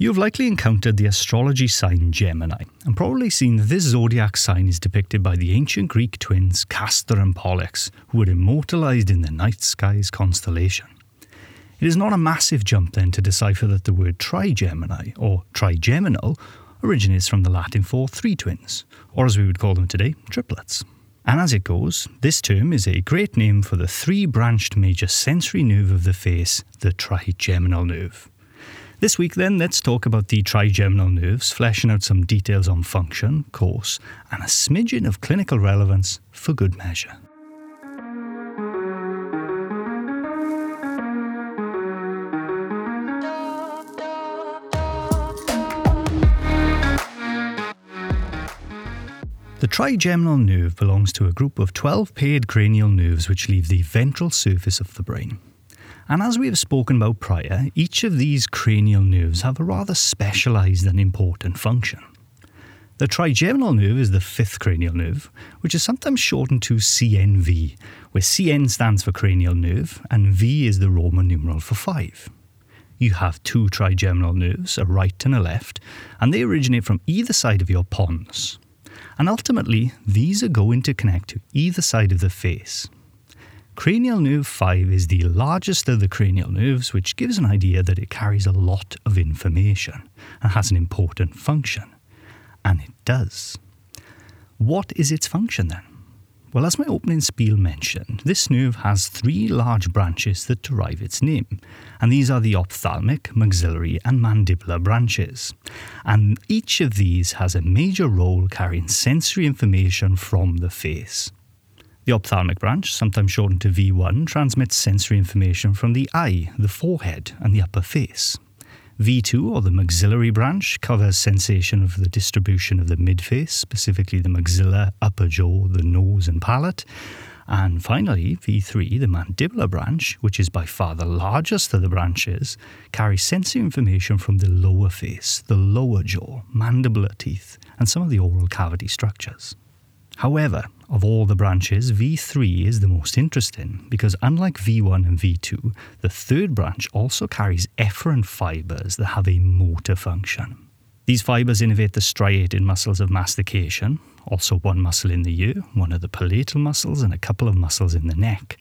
You've likely encountered the astrology sign Gemini, and probably seen that this zodiac sign is depicted by the ancient Greek twins Castor and Pollux, who were immortalized in the night sky's constellation. It is not a massive jump then to decipher that the word trigemini, or trigeminal, originates from the Latin for three twins, or as we would call them today, triplets. And as it goes, this term is a great name for the three branched major sensory nerve of the face, the trigeminal nerve. This week, then, let's talk about the trigeminal nerves, fleshing out some details on function, course, and a smidgen of clinical relevance for good measure. The trigeminal nerve belongs to a group of 12 paired cranial nerves which leave the ventral surface of the brain. And as we have spoken about prior, each of these cranial nerves have a rather specialised and important function. The trigeminal nerve is the fifth cranial nerve, which is sometimes shortened to CNV, where CN stands for cranial nerve and V is the Roman numeral for 5. You have two trigeminal nerves, a right and a left, and they originate from either side of your pons. And ultimately, these are going to connect to either side of the face. Cranial nerve 5 is the largest of the cranial nerves, which gives an idea that it carries a lot of information and has an important function. And it does. What is its function then? Well, as my opening spiel mentioned, this nerve has three large branches that derive its name, and these are the ophthalmic, maxillary, and mandibular branches. And each of these has a major role carrying sensory information from the face. The ophthalmic branch, sometimes shortened to V1, transmits sensory information from the eye, the forehead, and the upper face. V2, or the maxillary branch, covers sensation of the distribution of the midface, specifically the maxilla, upper jaw, the nose, and palate. And finally, V3, the mandibular branch, which is by far the largest of the branches, carries sensory information from the lower face, the lower jaw, mandibular teeth, and some of the oral cavity structures. However, of all the branches, V3 is the most interesting because, unlike V1 and V2, the third branch also carries efferent fibres that have a motor function. These fibres innervate the striated muscles of mastication, also one muscle in the ear, one of the palatal muscles, and a couple of muscles in the neck.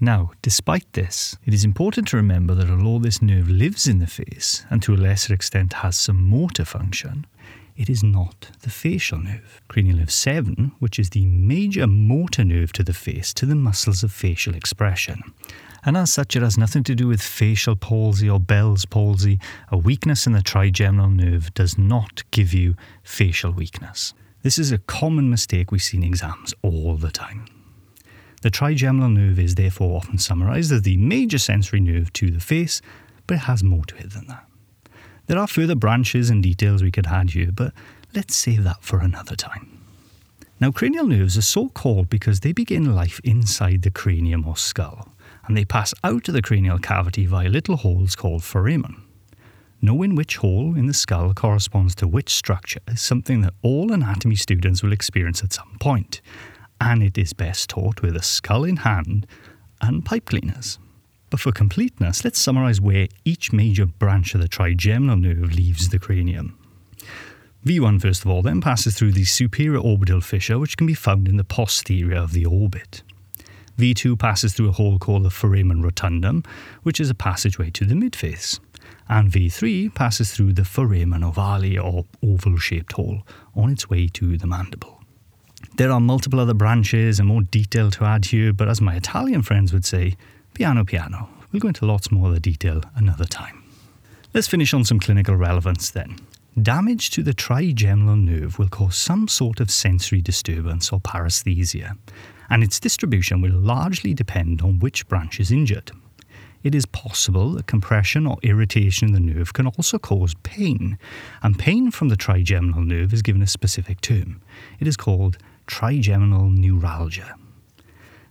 Now, despite this, it is important to remember that although this nerve lives in the face and to a lesser extent has some motor function, it is not the facial nerve. Cranial nerve 7, which is the major motor nerve to the face, to the muscles of facial expression. And as such, it has nothing to do with facial palsy or Bell's palsy. A weakness in the trigeminal nerve does not give you facial weakness. This is a common mistake we see in exams all the time. The trigeminal nerve is therefore often summarized as the major sensory nerve to the face, but it has more to it than that. There are further branches and details we could add here, but let's save that for another time. Now, cranial nerves are so called because they begin life inside the cranium or skull, and they pass out of the cranial cavity via little holes called foramen. Knowing which hole in the skull corresponds to which structure is something that all anatomy students will experience at some point, and it is best taught with a skull in hand and pipe cleaners. But for completeness, let's summarize where each major branch of the trigeminal nerve leaves the cranium. V1, first of all, then passes through the superior orbital fissure, which can be found in the posterior of the orbit. V2 passes through a hole called the foramen rotundum, which is a passageway to the midface. And V3 passes through the foramen ovale, or oval shaped hole, on its way to the mandible. There are multiple other branches and more detail to add here, but as my Italian friends would say, piano piano. We'll go into lots more of the detail another time. Let's finish on some clinical relevance then. Damage to the trigeminal nerve will cause some sort of sensory disturbance or paresthesia, and its distribution will largely depend on which branch is injured. It is possible that compression or irritation in the nerve can also cause pain, and pain from the trigeminal nerve is given a specific term. It is called trigeminal neuralgia.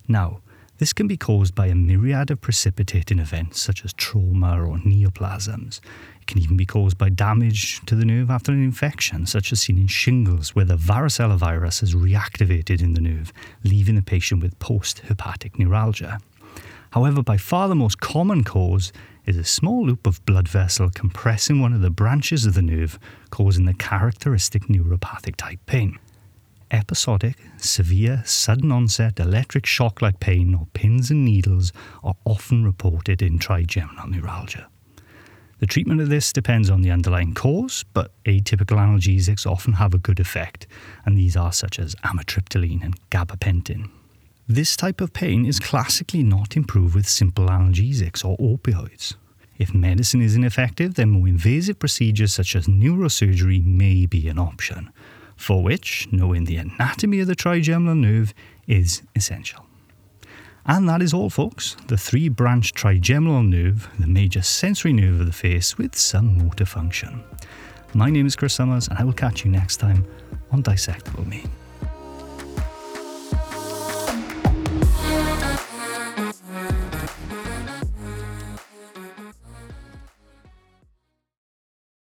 Now, this can be caused by a myriad of precipitating events such as trauma or neoplasms. It can even be caused by damage to the nerve after an infection, such as seen in shingles, where the varicella virus has reactivated in the nerve, leaving the patient with post herpetic neuralgia. However, by far the most common cause is a small loop of blood vessel compressing one of the branches of the nerve, causing the characteristic neuropathic type pain. Episodic, severe, sudden onset electric shock like pain or pins and needles are often reported in trigeminal neuralgia. The treatment of this depends on the underlying cause, but atypical analgesics often have a good effect, and these are such as amitriptyline and gabapentin. This type of pain is classically not improved with simple analgesics or opioids. If medicine is ineffective, then more invasive procedures such as neurosurgery may be an option, for which knowing the anatomy of the trigeminal nerve is essential. And that is all, folks. The three branch trigeminal nerve, the major sensory nerve of the face with some motor function. My name is Chris Summers, and I will catch you next time on Dissectable Me.